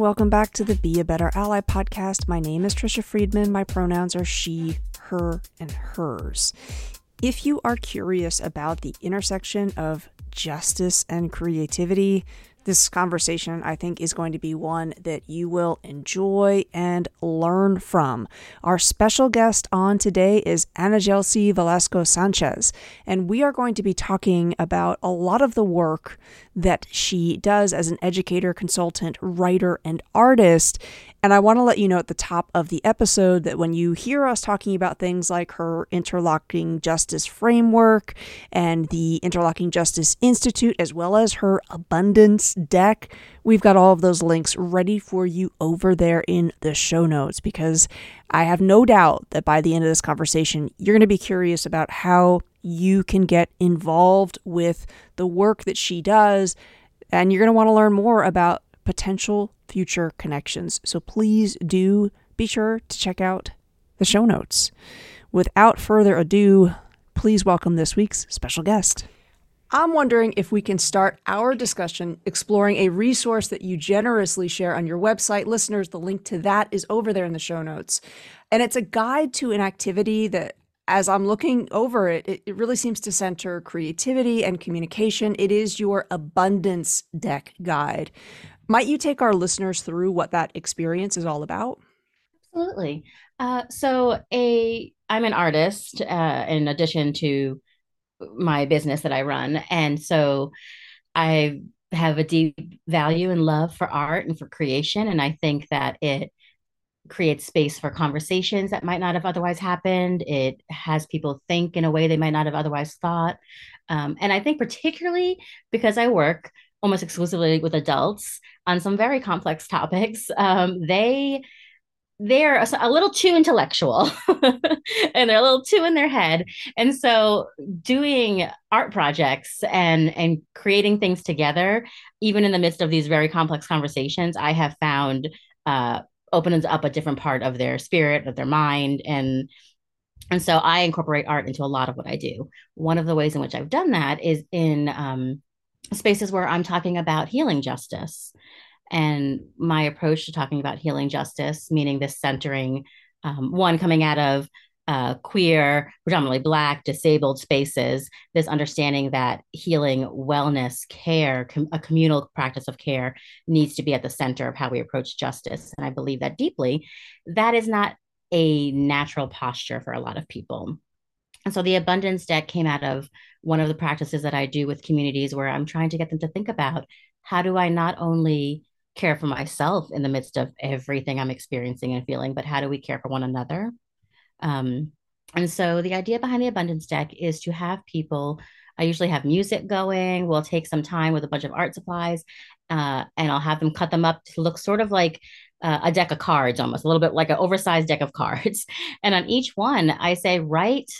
Welcome back to the Be a Better Ally podcast. My name is Trisha Friedman. My pronouns are she, her, and hers. If you are curious about the intersection of justice and creativity, this conversation, I think, is going to be one that you will enjoy and learn from. Our special guest on today is AnaYelsi Velasco Sanchez, and we are going to be talking about a lot of the work that she does as an educator, consultant, writer, and artist. And I want to let you know at the top of the episode that when you hear us talking about things like her interlocking justice framework and the Interlocking Justice Institute, as well as her abundance deck, we've got all of those links ready for you over there in the show notes because I have no doubt that by the end of this conversation, you're going to be curious about how you can get involved with the work that she does. And you're going to want to learn more about potential future connections. So please do be sure to check out the show notes. Without further ado, please welcome this week's special guest. I'm wondering if we can start our discussion exploring a resource that you generously share on your website. Listeners, the link to that is over there in the show notes. And it's a guide to an activity that, as I'm looking over it, it, really seems to center creativity and communication. It is your abundance deck guide. Might you take our listeners through what that experience is all about? Absolutely. Uh, so, a I'm an artist uh, in addition to my business that I run, and so I have a deep value and love for art and for creation, and I think that it creates space for conversations that might not have otherwise happened. It has people think in a way they might not have otherwise thought, um, and I think particularly because I work almost exclusively with adults on some very complex topics. Um, they they're a, little too intellectual and they're a little too in their head and so doing art projects and and creating things together even in the midst of these very complex conversations i have found uh, opens up a different part of their spirit of their mind and and so i incorporate art into a lot of what i do one of the ways in which i've done that is in um, spaces where I'm talking about healing justice. And my approach to talking about healing justice, meaning this centering, um, one coming out of uh, queer, predominantly Black, disabled spaces, this understanding that healing, wellness, care, com- a communal practice of care needs to be at the center of how we approach justice. And I believe that deeply. That is not a natural posture for a lot of people. And so the abundance deck came out of one of the practices that I do with communities where I'm trying to get them to think about how do I not only care for myself in the midst of everything I'm experiencing and feeling, but how do we care for one another? Um, and so the idea behind the abundance deck is to have people. I usually have music going. We'll take some time with a bunch of art supplies, uh, and I'll have them cut them up to look sort of like uh, a deck of cards, almost a little bit like an oversized deck of cards. And on each one, I say, write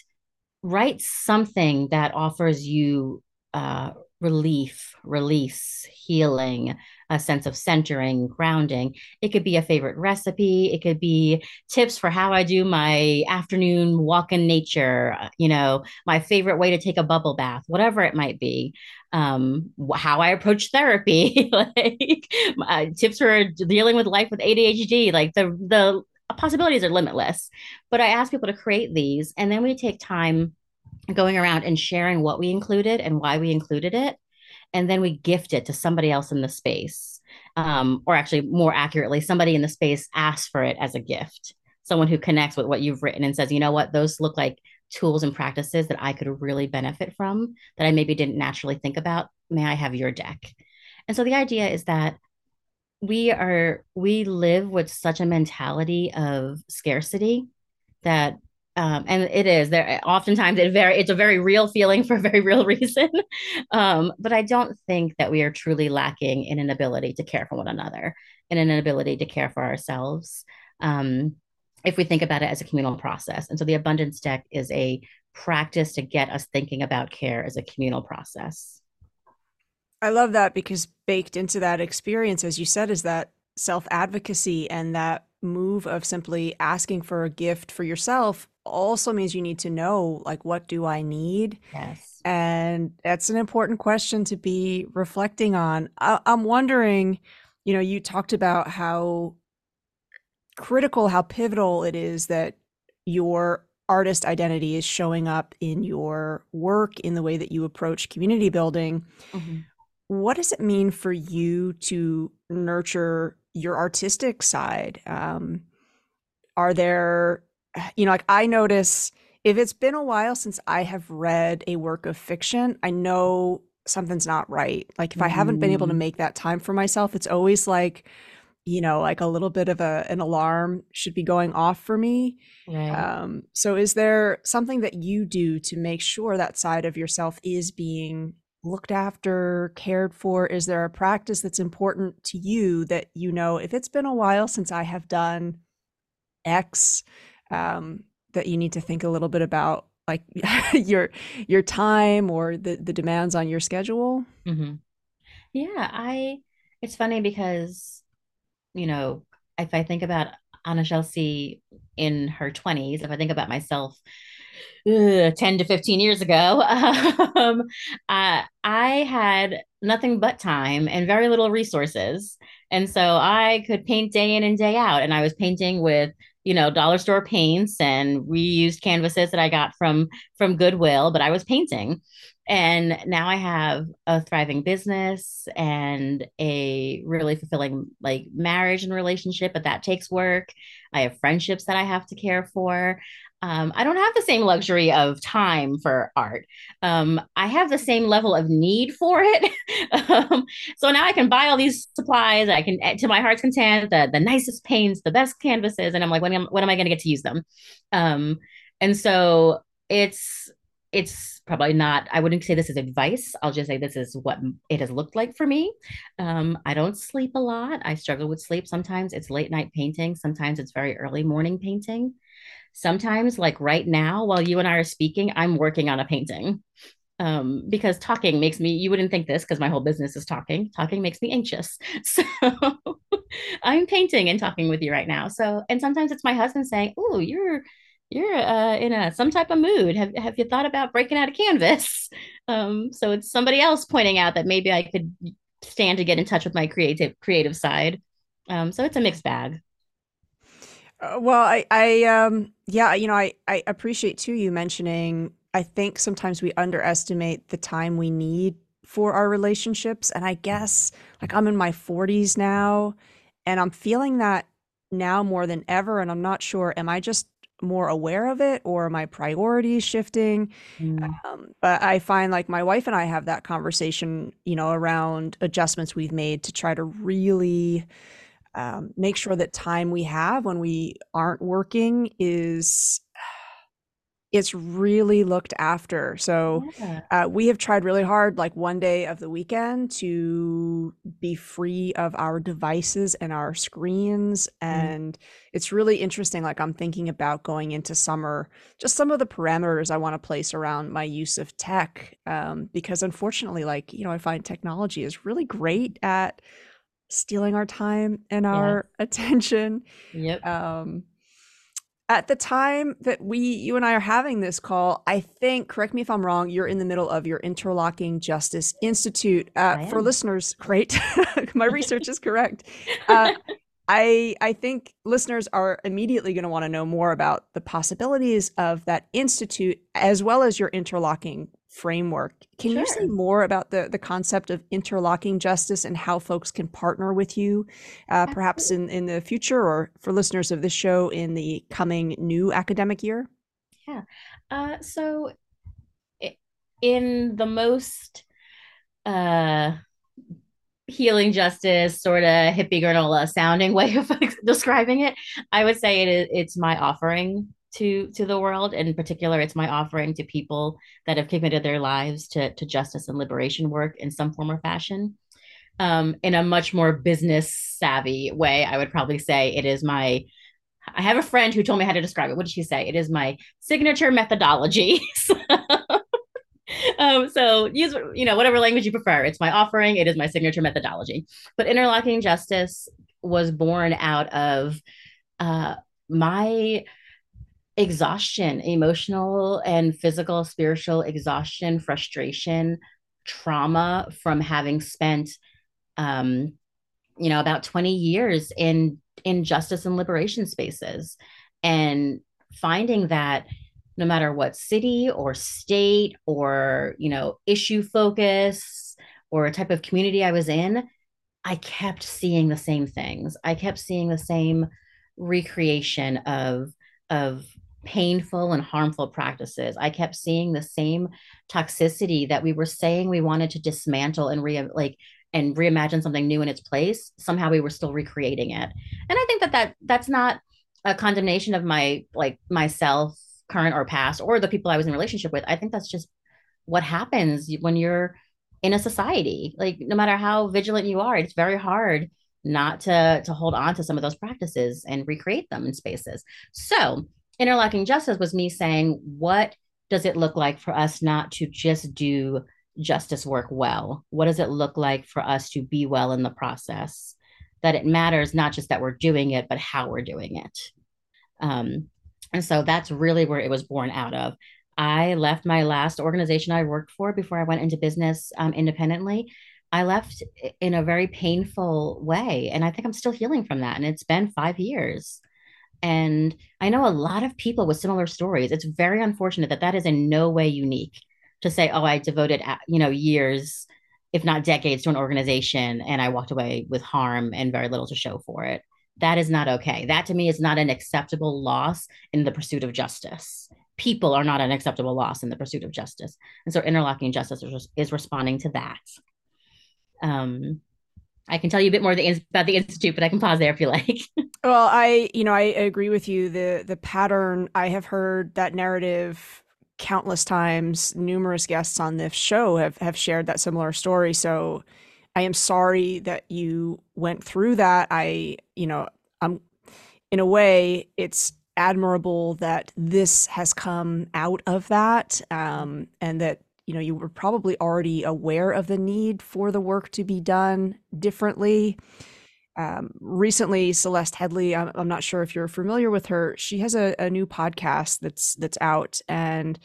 write something that offers you uh, relief, release, healing, a sense of centering, grounding. It could be a favorite recipe. It could be tips for how I do my afternoon walk in nature, uh, you know, my favorite way to take a bubble bath, whatever it might be. Um, how I approach therapy, like uh, tips for dealing with life with ADHD, like the the possibilities are limitless. But I ask people to create these, and then we take time going around and sharing what we included and why we included it. And then we gift it to somebody else in the space. Um, or actually, more accurately, somebody in the space asks for it as a gift. Someone who connects with what you've written and says, you know what, those look like tools and practices that I could really benefit from that I maybe didn't naturally think about. May I have your deck? And so the idea is that we are we live with such a mentality of scarcity that um, and it is there oftentimes it very it's a very real feeling for a very real reason. Um, but i don't think that we are truly lacking in an ability to care for one another and an ability to care for ourselves um, if we think about it as a communal process. And so the abundance deck is a practice to get us thinking about care as a communal process i love that because baked into that experience as you said is that self advocacy and that move of simply asking for a gift for yourself also means you need to know like what do I need? Yes. And that's an important question to be reflecting on. I- I'm wondering you know, you talked about how critical, how pivotal it is that your artist identity is showing up in your work, in the way that you approach community building. Mm-hmm. What does it mean for you to nurture your artistic side? Um, are there, you know, like I notice if it's been a while since I have read a work of fiction, I know something's not right. Like if I haven't been able to mm. make that time for myself, it's always like, you know, like a little bit of a an alarm should be going off for me. Right. Um, so is there something that you do to make sure that side of yourself is being looked after, cared for? Is there a practice that's important to you that you know if it's been a while since I have done X, um, that you need to think a little bit about like your your time or the the demands on your schedule? Mm-hmm. Yeah, I it's funny because you know, if I think about AnaYelsi in her 20s, if I think about myself uh, 10 to 15 years ago, um, uh, I had nothing but time and very little resources. And so I could paint day in and day out. And I was painting with you know dollar store paints and reused canvases that i got from from goodwill but i was painting and now i have a thriving business and a really fulfilling like marriage and relationship but that takes work i have friendships that i have to care for um, I don't have the same luxury of time for art. Um, I have the same level of need for it. um, so now I can buy all these supplies. I can, to my heart's content, the, the nicest paints, the best canvases. And I'm like, when am, when am I going to get to use them? Um, and so it's, it's probably not i wouldn't say this is advice i'll just say this is what it has looked like for me um, i don't sleep a lot i struggle with sleep sometimes it's late night painting sometimes it's very early morning painting sometimes like right now while you and i are speaking i'm working on a painting um, because talking makes me you wouldn't think this because my whole business is talking talking makes me anxious so i'm painting and talking with you right now so and sometimes it's my husband saying oh you're you're uh, in a some type of mood. Have have you thought about breaking out a canvas? Um, so it's somebody else pointing out that maybe I could stand to get in touch with my creative creative side. Um, so it's a mixed bag. Uh, well, I, I, um, yeah, you know, I, I appreciate too you mentioning. I think sometimes we underestimate the time we need for our relationships, and I guess like I'm in my 40s now, and I'm feeling that now more than ever, and I'm not sure. Am I just more aware of it or my priorities shifting mm. um, but i find like my wife and i have that conversation you know around adjustments we've made to try to really um, make sure that time we have when we aren't working is it's really looked after. So yeah. uh, we have tried really hard, like one day of the weekend, to be free of our devices and our screens. Mm. And it's really interesting. Like I'm thinking about going into summer, just some of the parameters I want to place around my use of tech, um, because unfortunately, like you know, I find technology is really great at stealing our time and our attention. Yep. Um, at the time that we you and I are having this call, I think, correct me if I'm wrong, you're in the middle of your Interlocking Justice Institute. Uh, for listeners, great. My research is correct. Uh, I I think listeners are immediately going to want to know more about the possibilities of that institute as well as your interlocking framework. Can sure. you say more about the, the concept of interlocking justice and how folks can partner with you, uh, perhaps in, in the future or for listeners of this show in the coming new academic year? Yeah. Uh, so, in the most uh, healing justice sort of hippie granola sounding way of describing it, I would say it is, it's my offering to to the world. In particular it's my offering to people that have committed their lives to to justice and liberation work in some form or fashion. Um, in a much more business savvy way i would probably say it is my i have a friend who told me how to describe it. What did she say? It is my signature methodology. Um, so use you know whatever language you prefer. It's my offering. It is my signature methodology. But interlocking justice was born out of uh, my exhaustion, emotional and physical, spiritual exhaustion, frustration, trauma from having spent um, you know, about 20 years in in justice and liberation spaces and finding that no matter what city or state or, you know, issue focus or a type of community I was in, I kept seeing the same things. I kept seeing the same recreation of of painful and harmful practices. I kept seeing the same toxicity that we were saying we wanted to dismantle and re like and reimagine something new in its place. Somehow we were still recreating it. And I think that that that's not a condemnation of my like myself current or past or the people I was in relationship with. I think that's just what happens when you're in a society. Like no matter how vigilant you are, it's very hard not to to hold on to some of those practices and recreate them in spaces. So interlocking justice was me saying, what does it look like for us not to just do justice work well? What does it look like for us to be well in the process? That it matters not just that we're doing it, but how we're doing it. Um, and so that's really where it was born out of. I left my last organization I worked for before I went into business um, independently. I left in a very painful way. And I think I'm still healing from that. And it's been five years. And I know a lot of people with similar stories. It's very unfortunate that that is in no way unique to say, oh, I devoted, uh, you know, years, if not decades to an organization and I walked away with harm and very little to show for it. That is not okay. That to me is not an acceptable loss in the pursuit of justice. People are not an acceptable loss in the pursuit of justice. And so interlocking justice is, is responding to that. Um, I can tell you a bit more about the institute, but I can pause there if you like. well, I, you know, I agree with you. The the pattern I have heard that narrative countless times. Numerous guests on this show have have shared that similar story. So, I am sorry that you went through that. I, you know, I'm in a way it's admirable that this has come out of that um, and that you know you were probably already aware of the need for the work to be done differently. Um, recently celeste Headlee, I'm, I'm, not sure if you're familiar with her she has a, a new podcast that's that's out and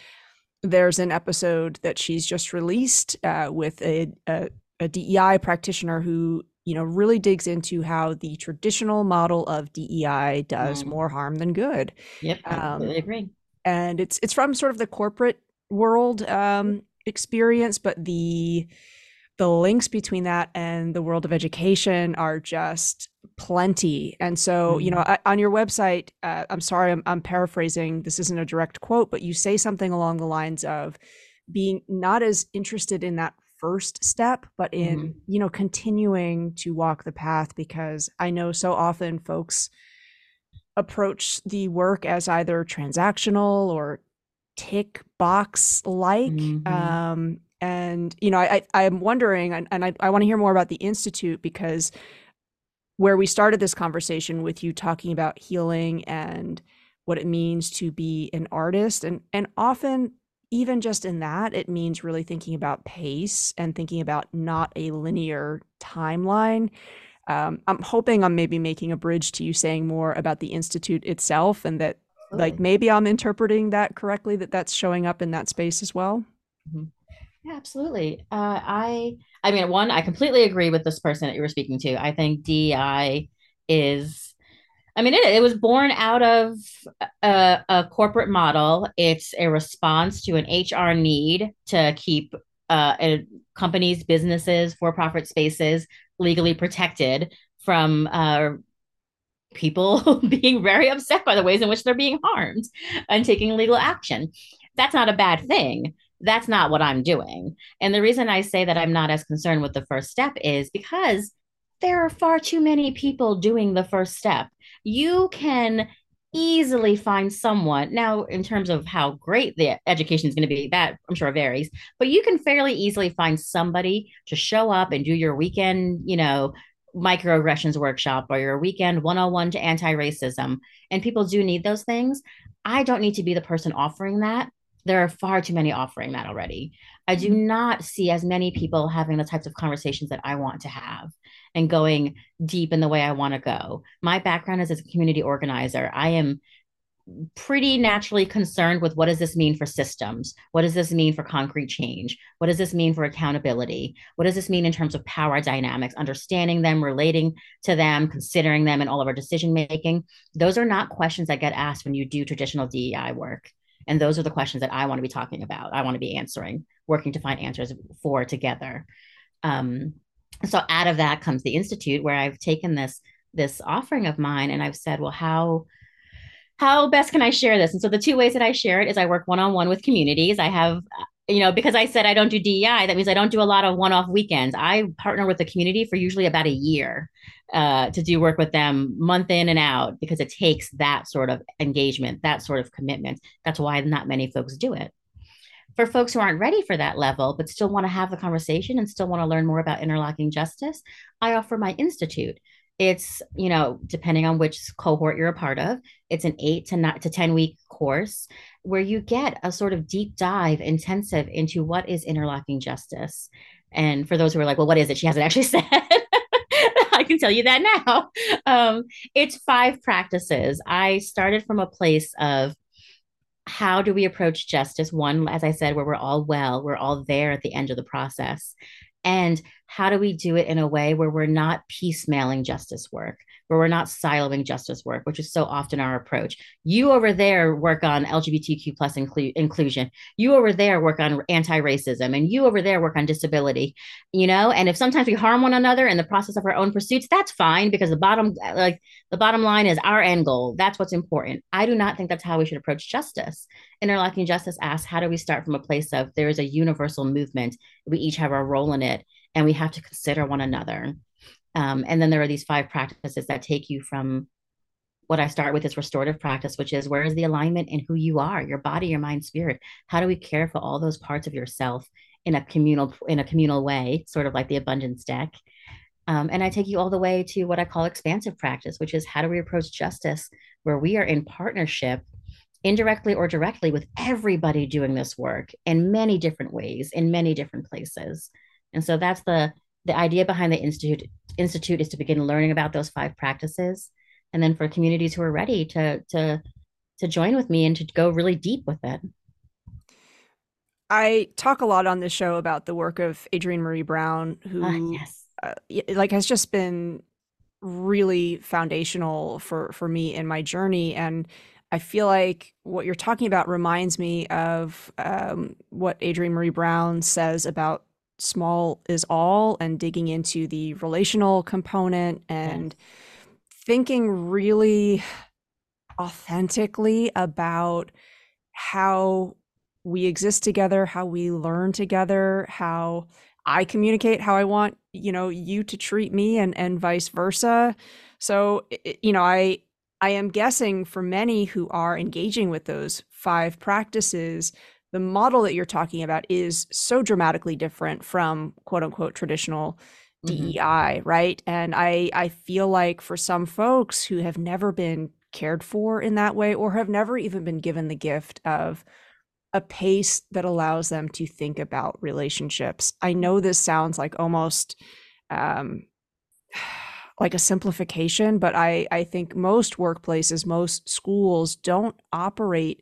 there's an episode that she's just released uh, with a, a, a dei practitioner who you know really digs into how the traditional model of dei does mm. more harm than good. Yep i um, agree. and it's it's from sort of the corporate world um, experience, but the the links between that and the world of education are just plenty. And so, you know, mm-hmm. on your website, uh, I'm sorry, I'm, I'm paraphrasing. This isn't a direct quote, but you say something along the lines of being not as interested in that first step but in mm-hmm. you know continuing to walk the path because i know so often folks approach the work as either transactional or tick box like. Mm-hmm. Um, and you know, I, I am wondering, and, and I, I want to hear more about the institute because where we started this conversation with you talking about healing and what it means to be an artist, and and often even just in that, it means really thinking about pace and thinking about not a linear timeline. Um, I'm hoping I'm maybe making a bridge to you saying more about the institute itself and that like maybe i'm interpreting that correctly that that's showing up in that space as well mm-hmm. yeah absolutely uh, i i mean one i completely agree with this person that you were speaking to i think dei is I mean, it, it was born out of a, a, corporate model. It's a response to an HR need to keep uh, a, companies, businesses, for profit spaces legally protected from uh, people being very upset by the ways in which they're being harmed and taking legal action. That's not a bad thing. That's not what I'm doing. And the reason I say that I'm not as concerned with the first step is because there are far too many people doing the first step. You can easily find someone now in terms of how great the education is going to be that i'm sure varies but you can fairly easily find somebody to show up and do your weekend you know microaggressions workshop or your weekend 101 to anti-racism and people do need those things i don't need to be the person offering that. There are far too many offering that already. I do mm-hmm. not see as many people having the types of conversations that i want to have and going deep in the way i want to go. My background is as a community organizer. I am pretty naturally concerned with what does this mean for systems? What does this mean for concrete change? What does this mean for accountability? What does this mean in terms of power dynamics, understanding them, relating to them, considering them in all of our decision making? Those are not questions that get asked when you do traditional DEI work. And those are the questions that I want to be talking about. I want to be answering, working to find answers for together. Um, so out of that comes the institute, where I've taken this this offering of mine and I've said, well, how how best can I share this? And so the two ways that I share it is I work one on one with communities. I have, you know, because I said I don't do DEI, that means I don't do a lot of one off weekends. I partner with the community for usually about a year uh, to do work with them month in and out because it takes that sort of engagement, that sort of commitment. That's why not many folks do it. For folks who aren't ready for that level, but still want to have the conversation and still want to learn more about interlocking justice, I offer my institute it's you know depending on which cohort you're a part of it's an eight to nine to 10 week course where you get a sort of deep dive intensive into what is interlocking justice. And for those who are like well what is it? She hasn't actually said. I can tell you that now. Um, it's five practices. I started from a place of how do we approach justice? One as i said where we're all well we're all there at the end of the process. And how do we do it in a way where we're not piecemealing justice work where we're not siloing justice work which is so often our approach? You over there work on lgbtq plus inclu- inclusion. You over there work on anti-racism and you over there work on disability you know? And if sometimes we harm one another in the process of our own pursuits that's fine because the bottom like the bottom line is our end goal. That's what's important. I do not think that's how we should approach justice. Interlocking justice asks how do we start from a place of there is a universal movement. We each have our role in it and we have to consider one another. Um, and then there are these five practices that take you from what I start with is restorative practice, which is where is the alignment in who you are, your body, your mind, spirit. How do we care for all those parts of yourself in a communal in a communal way, sort of like the abundance deck. Um, and I take you all the way to what I call expansive practice, which is how do we approach justice where we are in partnership, indirectly or directly, with everybody doing this work in many different ways, in many different places. And so that's the the idea behind the institute institute is to begin learning about those five practices and then for communities who are ready to to to join with me and to go really deep with it. I talk a lot on this show about the work of Adrienne Maree Brown, who uh, yes. uh, like has just been really foundational for for me in my journey and I feel like what you're talking about reminds me of um, what Adrienne Maree Brown says about small is all and digging into the relational component and thinking really authentically about how we exist together, how we learn together, how I communicate how I want, you know, you to treat me and and vice versa. So, you know, I I am guessing for many who are engaging with those five practices, the model that you're talking about is so dramatically different from quote unquote traditional mm-hmm. DEI, right? And I I feel like for some folks who have never been cared for in that way or have never even been given the gift of a pace that allows them to think about relationships. I know this sounds like almost um, like a simplification, but I, I think most workplaces, most schools don't operate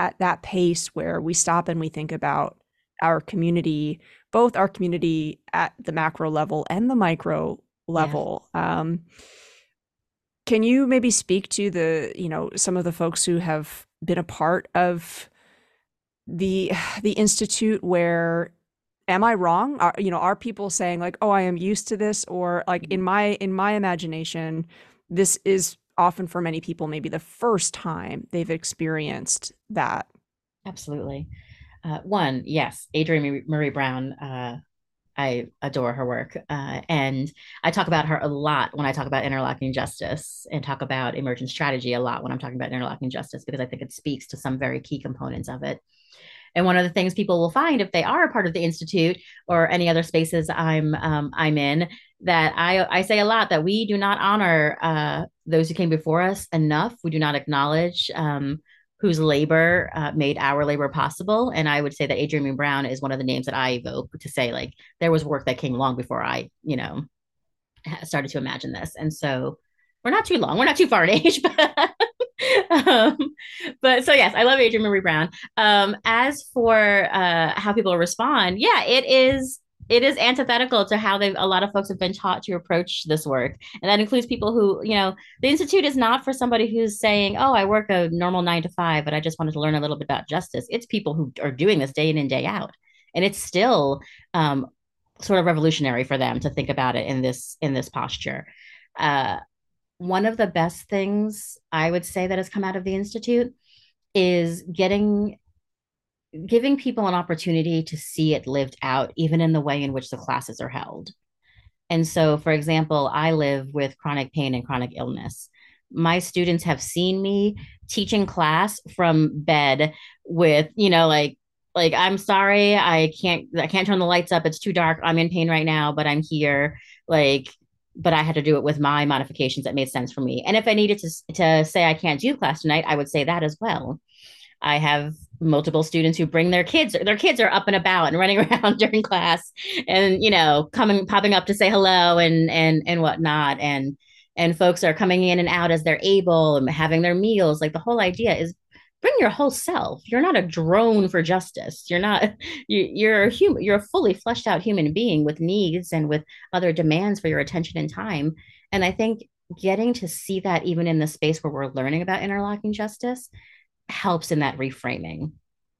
at that pace where we stop and we think about our community, both our community at the macro level and the micro level. Yeah. Um, can you maybe speak to the, you know, some of the folks who have been a part of the the institute where am i wrong are you know are people saying like oh i am used to this or like in my in my imagination this is often for many people maybe the first time they've experienced that. Absolutely. Uh, one yes adrienne maree brown uh, i adore her work uh, and i talk about her a lot when i talk about interlocking justice and talk about emergent strategy a lot when i'm talking about interlocking justice because i think it speaks to some very key components of it and one of the things people will find if they are a part of the institute or any other spaces I'm um, I'm in that I I say a lot that we do not honor uh, those who came before us enough. We do not acknowledge um, whose labor uh, made our labor possible. And I would say that Adrienne Brown is one of the names that I evoke to say like there was work that came long before I you know started to imagine this. And so we're not too long. We're not too far in age, but Um, but so yes, I love Adrienne Maree Brown. Um, as for uh, how people respond, yeah, it is it is antithetical to how they a lot of folks have been taught to approach this work. And that includes people who you know the institute is not for somebody who's saying oh i work a normal nine to five but i just wanted to learn a little bit about justice. It's people who are doing this day in and day out. And it's still um, sort of revolutionary for them to think about it in this in this posture. Uh, one of the best things i would say that has come out of the institute is getting giving people an opportunity to see it lived out, even in the way in which the classes are held. And so, for example, I live with chronic pain and chronic illness. My students have seen me teaching class from bed with, you know, like, like I'm sorry, I can't, I can't turn the lights up. It's too dark. I'm in pain right now, but I'm here. Like, but I had to do it with my modifications that made sense for me. And if I needed to to say I can't do class tonight, I would say that as well. I have multiple students who bring their kids their kids are up and about and running around during class and you know coming popping up to say hello and and and whatnot and and folks are coming in and out as they're able and having their meals like the whole idea is bring your whole self. You're not a drone for justice. You're not you, you're a human you're a fully fleshed out human being with needs and with other demands for your attention and time. And i think getting to see that even in the space where we're learning about interlocking justice helps in that reframing.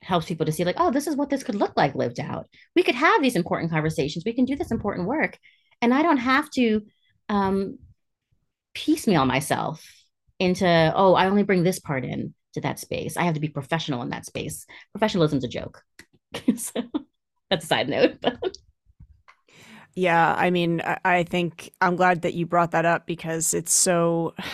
Helps people to see like oh this is what this could look like lived out. We could have these important conversations. We can do this important work. And i don't have to um piecemeal myself into oh i only bring this part in to that space i have to be professional in that space professionalism's a joke so that's a side note yeah i mean i think i'm glad that you brought that up because it's so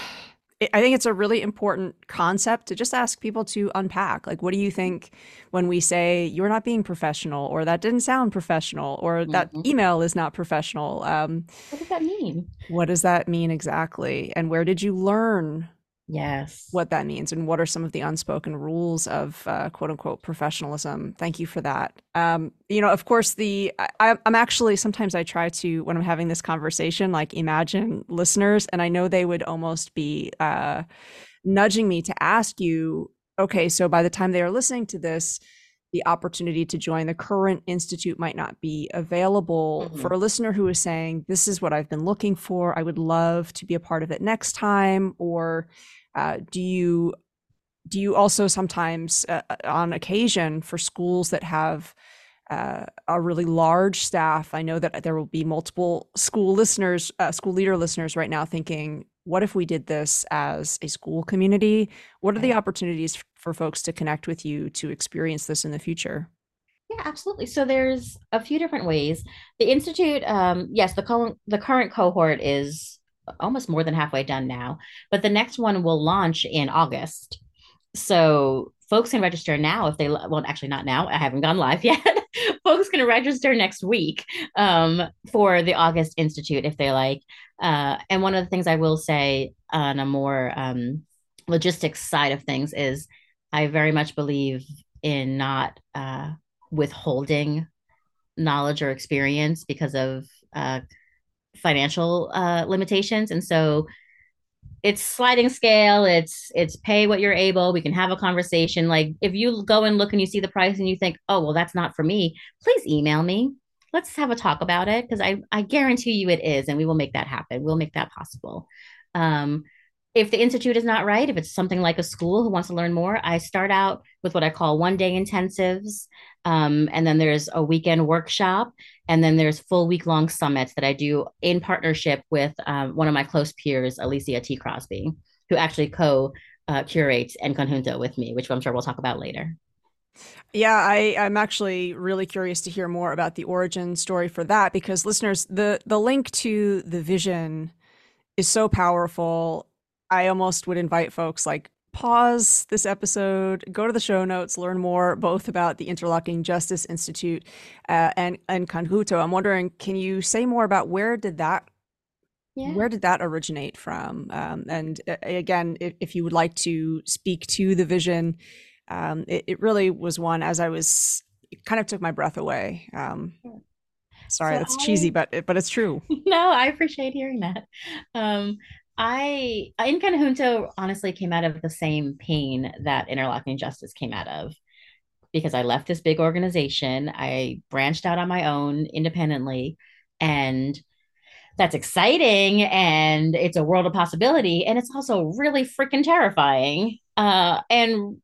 I think it's a really important concept to just ask people to unpack. Like, what do you think when we say you're not being professional, or that didn't sound professional, or mm-hmm. that email is not professional? Um, what does that mean? What does that mean exactly? And where did you learn yes. what that means and what are some of the unspoken rules of uh, quote unquote professionalism. Thank you for that. Um, you know of course the I, i'm actually sometimes i try to when i'm having this conversation like imagine listeners and i know they would almost be uh, nudging me to ask you okay so by the time they are listening to this the opportunity to join the current institute might not be available mm-hmm. for a listener who is saying this is what i've been looking for i would love to be a part of it next time or uh, do you do you also sometimes, uh, uh, on occasion, for schools that have uh, a really large staff? I know that there will be multiple school listeners, uh, school leader listeners, right now thinking, "What if we did this as a school community? What are the opportunities for folks to connect with you to experience this in the future?" Yeah, absolutely. So there's a few different ways. The institute, um, yes, the co- the current cohort is almost more than halfway done now. But the next one will launch in August. So folks can register now if they well actually not now i haven't gone live yet folks can register next week um, for the august institute if they like uh, and one of the things i will say on a more um, logistics side of things is i very much believe in not uh, withholding knowledge or experience because of uh, financial uh, limitations, and so it's sliding scale. It's it's pay what you're able. We can have a conversation. Like if you go and look and you see the price and you think, oh well, that's not for me. Please email me. Let's have a talk about it because I I guarantee you it is, and we will make that happen. We'll make that possible. Um, if the institute is not right, if it's something like a school who wants to learn more, I start out with what I call one day intensives. Um, and then there's a weekend workshop. And then there's full week long summits that I do in partnership with um, one of my close peers, Alicia T. Crosby, who actually co uh, curates En Conjunto with me, which I'm sure we'll talk about later. Yeah, I, I'm actually really curious to hear more about the origin story for that because listeners, the the link to the vision is so powerful I almost would invite folks like pause this episode, go to the show notes, learn more both about the Interlocking Justice Institute uh, and En Conjunto. I'm wondering, can you say more about where did that yeah. where did that originate from? Um, and uh, again, if, if, you would like to speak to the vision, um, it, it, really was one as I was, kind of took my breath away. Um, sorry, so that's I, cheesy, but but it's true. No, I appreciate hearing that. Um, I En Conjunto honestly came out of the same pain that Interlocking Justice came out of because I left this big organization. I branched out on my own independently and that's exciting and it's a world of possibility and it's also really freaking terrifying uh, and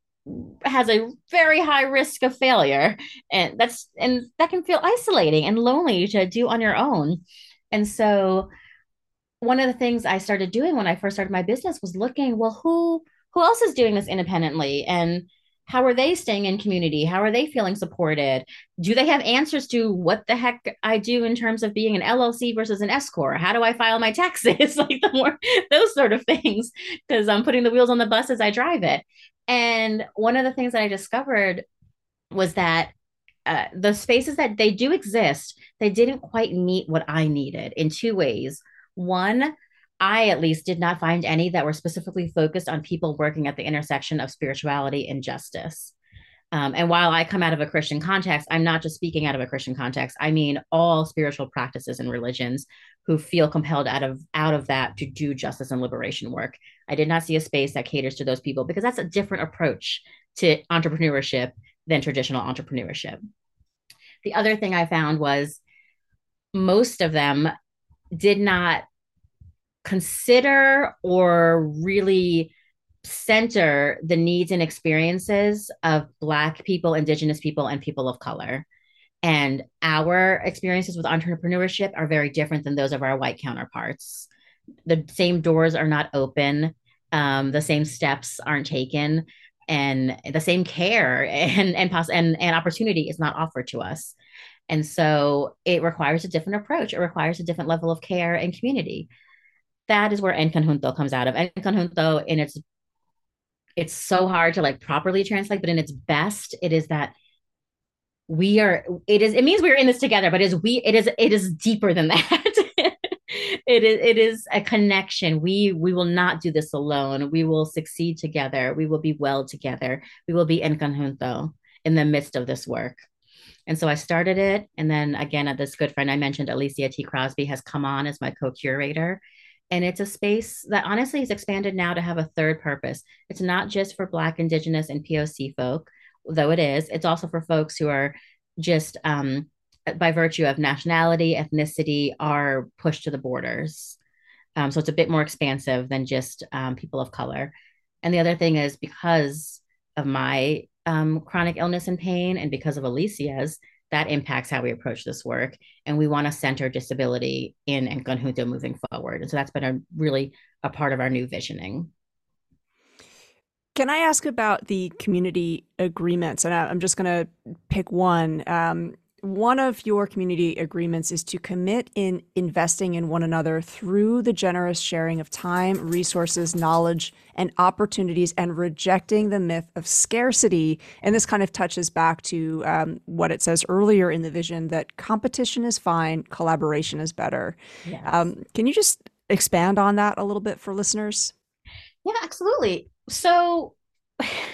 has a very high risk of failure and that's and that can feel isolating and lonely to do on your own and so one of the things i started doing when i first started my business was looking well who who else is doing this independently? And how are they staying in community? How are they feeling supported? Do they have answers to what the heck i do in terms of being an llc versus an s corp? How do i file my taxes? Like the more those sort of things because i'm putting the wheels on the bus as i drive it. And one of the things that i discovered was that uh, the spaces that they do exist they didn't quite meet what i needed in two ways one I at least did not find any that were specifically focused on people working at the intersection of spirituality and justice. Um, and while I come out of a Christian context, I'm not just speaking out of a Christian context. I mean all spiritual practices and religions who feel compelled out of out of that to do justice and liberation work. I did not see a space that caters to those people because that's a different approach to entrepreneurship than traditional entrepreneurship. The other thing I found was most of them did not consider or really center the needs and experiences of Black people, Indigenous people, and people of color. And our experiences with entrepreneurship are very different than those of our white counterparts. The same doors are not open, um, the same steps aren't taken, and the same care and and, poss- and and opportunity is not offered to us. And so it requires a different approach. It requires a different level of care and community that is where en conjunto comes out of. En conjunto in its it's so hard to like properly translate, but in its best, it is that we are it is it means we're in this together, but is we it is it is deeper than that. it is it is a connection. We we will not do this alone. We will succeed together. We will be well together. We will be en conjunto in the midst of this work. And so I started it. And then again, at this good friend I mentioned, Alicia T. Crosby, has come on as my co curator. And it's a space that honestly has expanded now to have a third purpose. It's not just for Black, Indigenous, and POC folk, though it is. It's also for folks who are just, um, by virtue of nationality, ethnicity, are pushed to the borders. Um, so it's a bit more expansive than just um, people of color. And the other thing is because of my um, chronic illness and pain, and because of Alicia's, that impacts how we approach this work. And we want to center disability in En Conjunto moving forward. And so that's been a really a part of our new visioning. Can I ask about the community agreements? And I'm just going to pick one. Um, one of your community agreements is to commit in investing in one another through the generous sharing of time, resources, knowledge, and opportunities, and rejecting the myth of scarcity. And this kind of touches back to um, what it says earlier in the vision that competition is fine, collaboration is better. Yes. Um, can you just expand on that a little bit for listeners? Yeah, absolutely. So,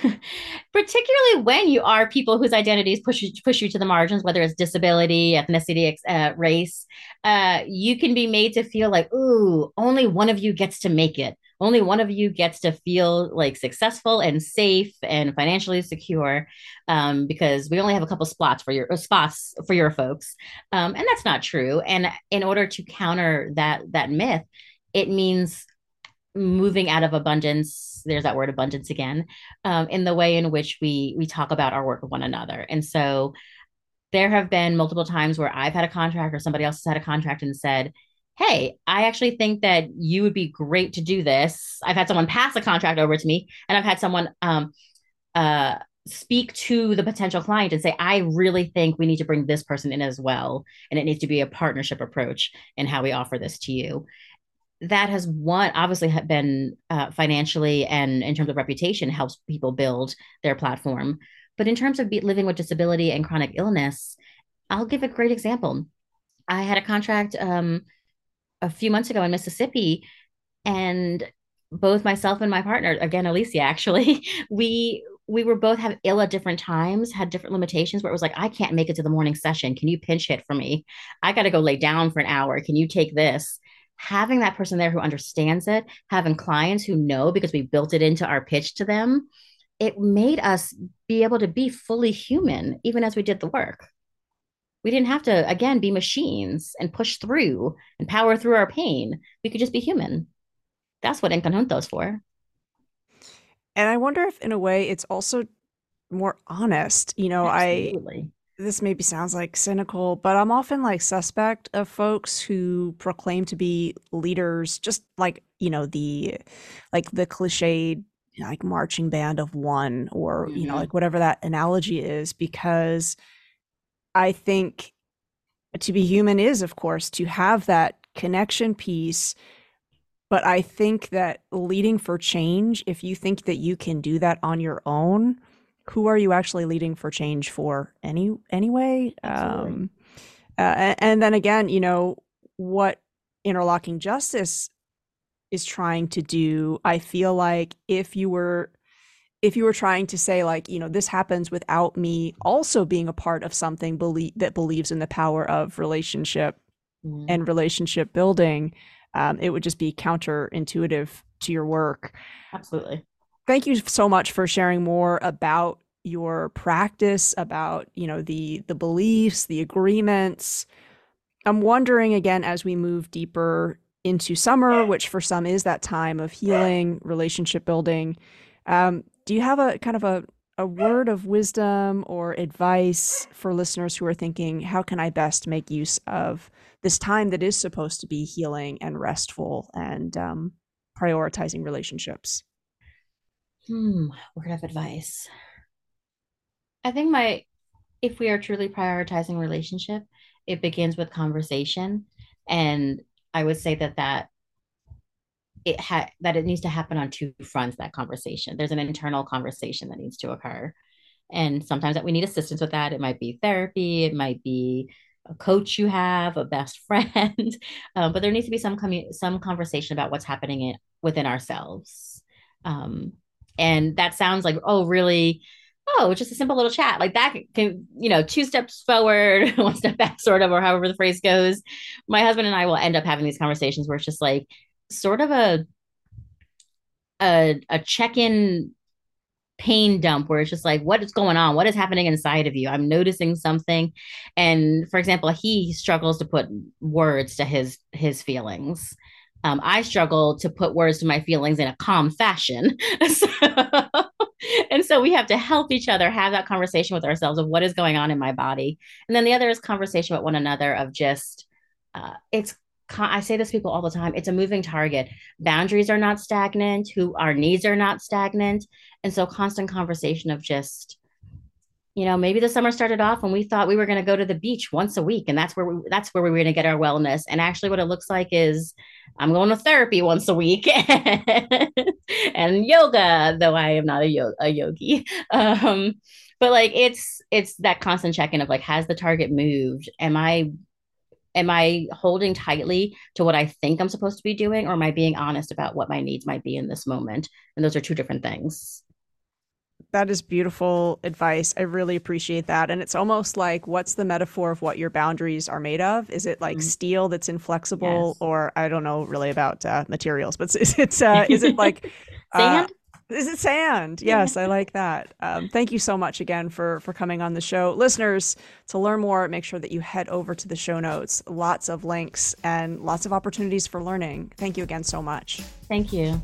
particularly when you are people whose identities push you, push you to the margins, whether it's disability, ethnicity, uh, race, uh, you can be made to feel like, ooh, only one of you gets to make it. Only one of you gets to feel like successful and safe and financially secure, um, because we only have a couple spots for your uh, spots for your folks, um, and that's not true. And in order to counter that that myth, it means moving out of abundance there's that word abundance again um, in the way in which we we talk about our work with one another. And so there have been multiple times where i've had a contract or somebody else has had a contract and said hey i actually think that you would be great to do this. I've had someone pass a contract over to me and i've had someone um, uh, speak to the potential client and say i really think we need to bring this person in as well and it needs to be a partnership approach in how we offer this to you that has one obviously been uh, financially and in terms of reputation helps people build their platform. But in terms of be- living with disability and chronic illness i'll give a great example. I had a contract um, a few months ago in mississippi and both myself and my partner again alicia actually we we were both have ill at different times had different limitations where it was like i can't make it to the morning session. Can you pinch hit for me? I got to go lay down for an hour. Can you take this having that person there who understands it, having clients who know because we built it into our pitch to them, it made us be able to be fully human even as we did the work. We didn't have to, again, be machines and push through and power through our pain. We could just be human. That's what En Conjunto's for. And I wonder if, in a way, it's also more honest. You know, Absolutely. I this maybe sounds like cynical, but I'm often like suspect of folks who proclaim to be leaders, just like, you know, the like the cliched like marching band of one or, mm-hmm. you know, mm-hmm. like whatever that analogy is, because I think to be human is, of course, to have that connection piece. But I think that leading for change, if you think that you can do that on your own, who are you actually leading for change for any anyway? Um, uh, and, then again you know what interlocking justice is trying to do i feel like if you were if you were trying to say like you know this happens without me also being a part of something belie- that believes in the power of relationship mm. and relationship building um, it would just be counterintuitive to your work. Absolutely thank you so much for sharing more about your practice about you know the the beliefs the agreements. I'm wondering again as we move deeper into summer which for some is that time of healing relationship building um, do you have a kind of a, a word of wisdom or advice for listeners who are thinking how can i best make use of this time that is supposed to be healing and restful and um, prioritizing relationships Hmm, word of advice. I think my, if we are truly prioritizing relationship, it begins with conversation, and I would say that that it had that it needs to happen on two fronts. That conversation, there's an internal conversation that needs to occur, and sometimes that we need assistance with that. It might be therapy, it might be a coach you have, a best friend, um, but there needs to be some commu- some conversation about what's happening in, within ourselves. Um, and that sounds like, oh, really? Oh, just a simple little chat. Like that can, you know, two steps forward, one step back, sort of, or however the phrase goes. My husband and I will end up having these conversations where it's just like sort of a a, a check-in pain dump where it's just like what is going on? What is happening inside of you? I'm noticing something. And for example he struggles to put words to his his feelings um, I struggle to put words to my feelings in a calm fashion. so, and so we have to help each other have that conversation with ourselves of what is going on in my body. And then the other is conversation with one another of just, uh, it's, I say this to people all the time. It's a moving target. Boundaries are not stagnant. Who our needs are not stagnant. And so constant conversation of just, you know maybe the summer started off and we thought we were going to go to the beach once a week and that's where we that's where we were going to get our wellness. And actually what it looks like is i'm going to therapy once a week and yoga though i am not a, yo- a yogi. Um, but like it's it's that constant check-in of like has the target moved? Am i am i holding tightly to what i think i'm supposed to be doing or am i being honest about what my needs might be in this moment? And those are two different things that is beautiful advice. I really appreciate that. And it's almost like what's the metaphor of what your boundaries are made of? Is it like mm-hmm. steel that's inflexible, yes. or I don't know really about uh, materials, but is it uh, is it like sand? Uh, is it sand? Yes, I like that. Um, thank you so much again for for coming on the show, listeners. To learn more, make sure that you head over to the show notes. Lots of links and lots of opportunities for learning. Thank you again so much. Thank you.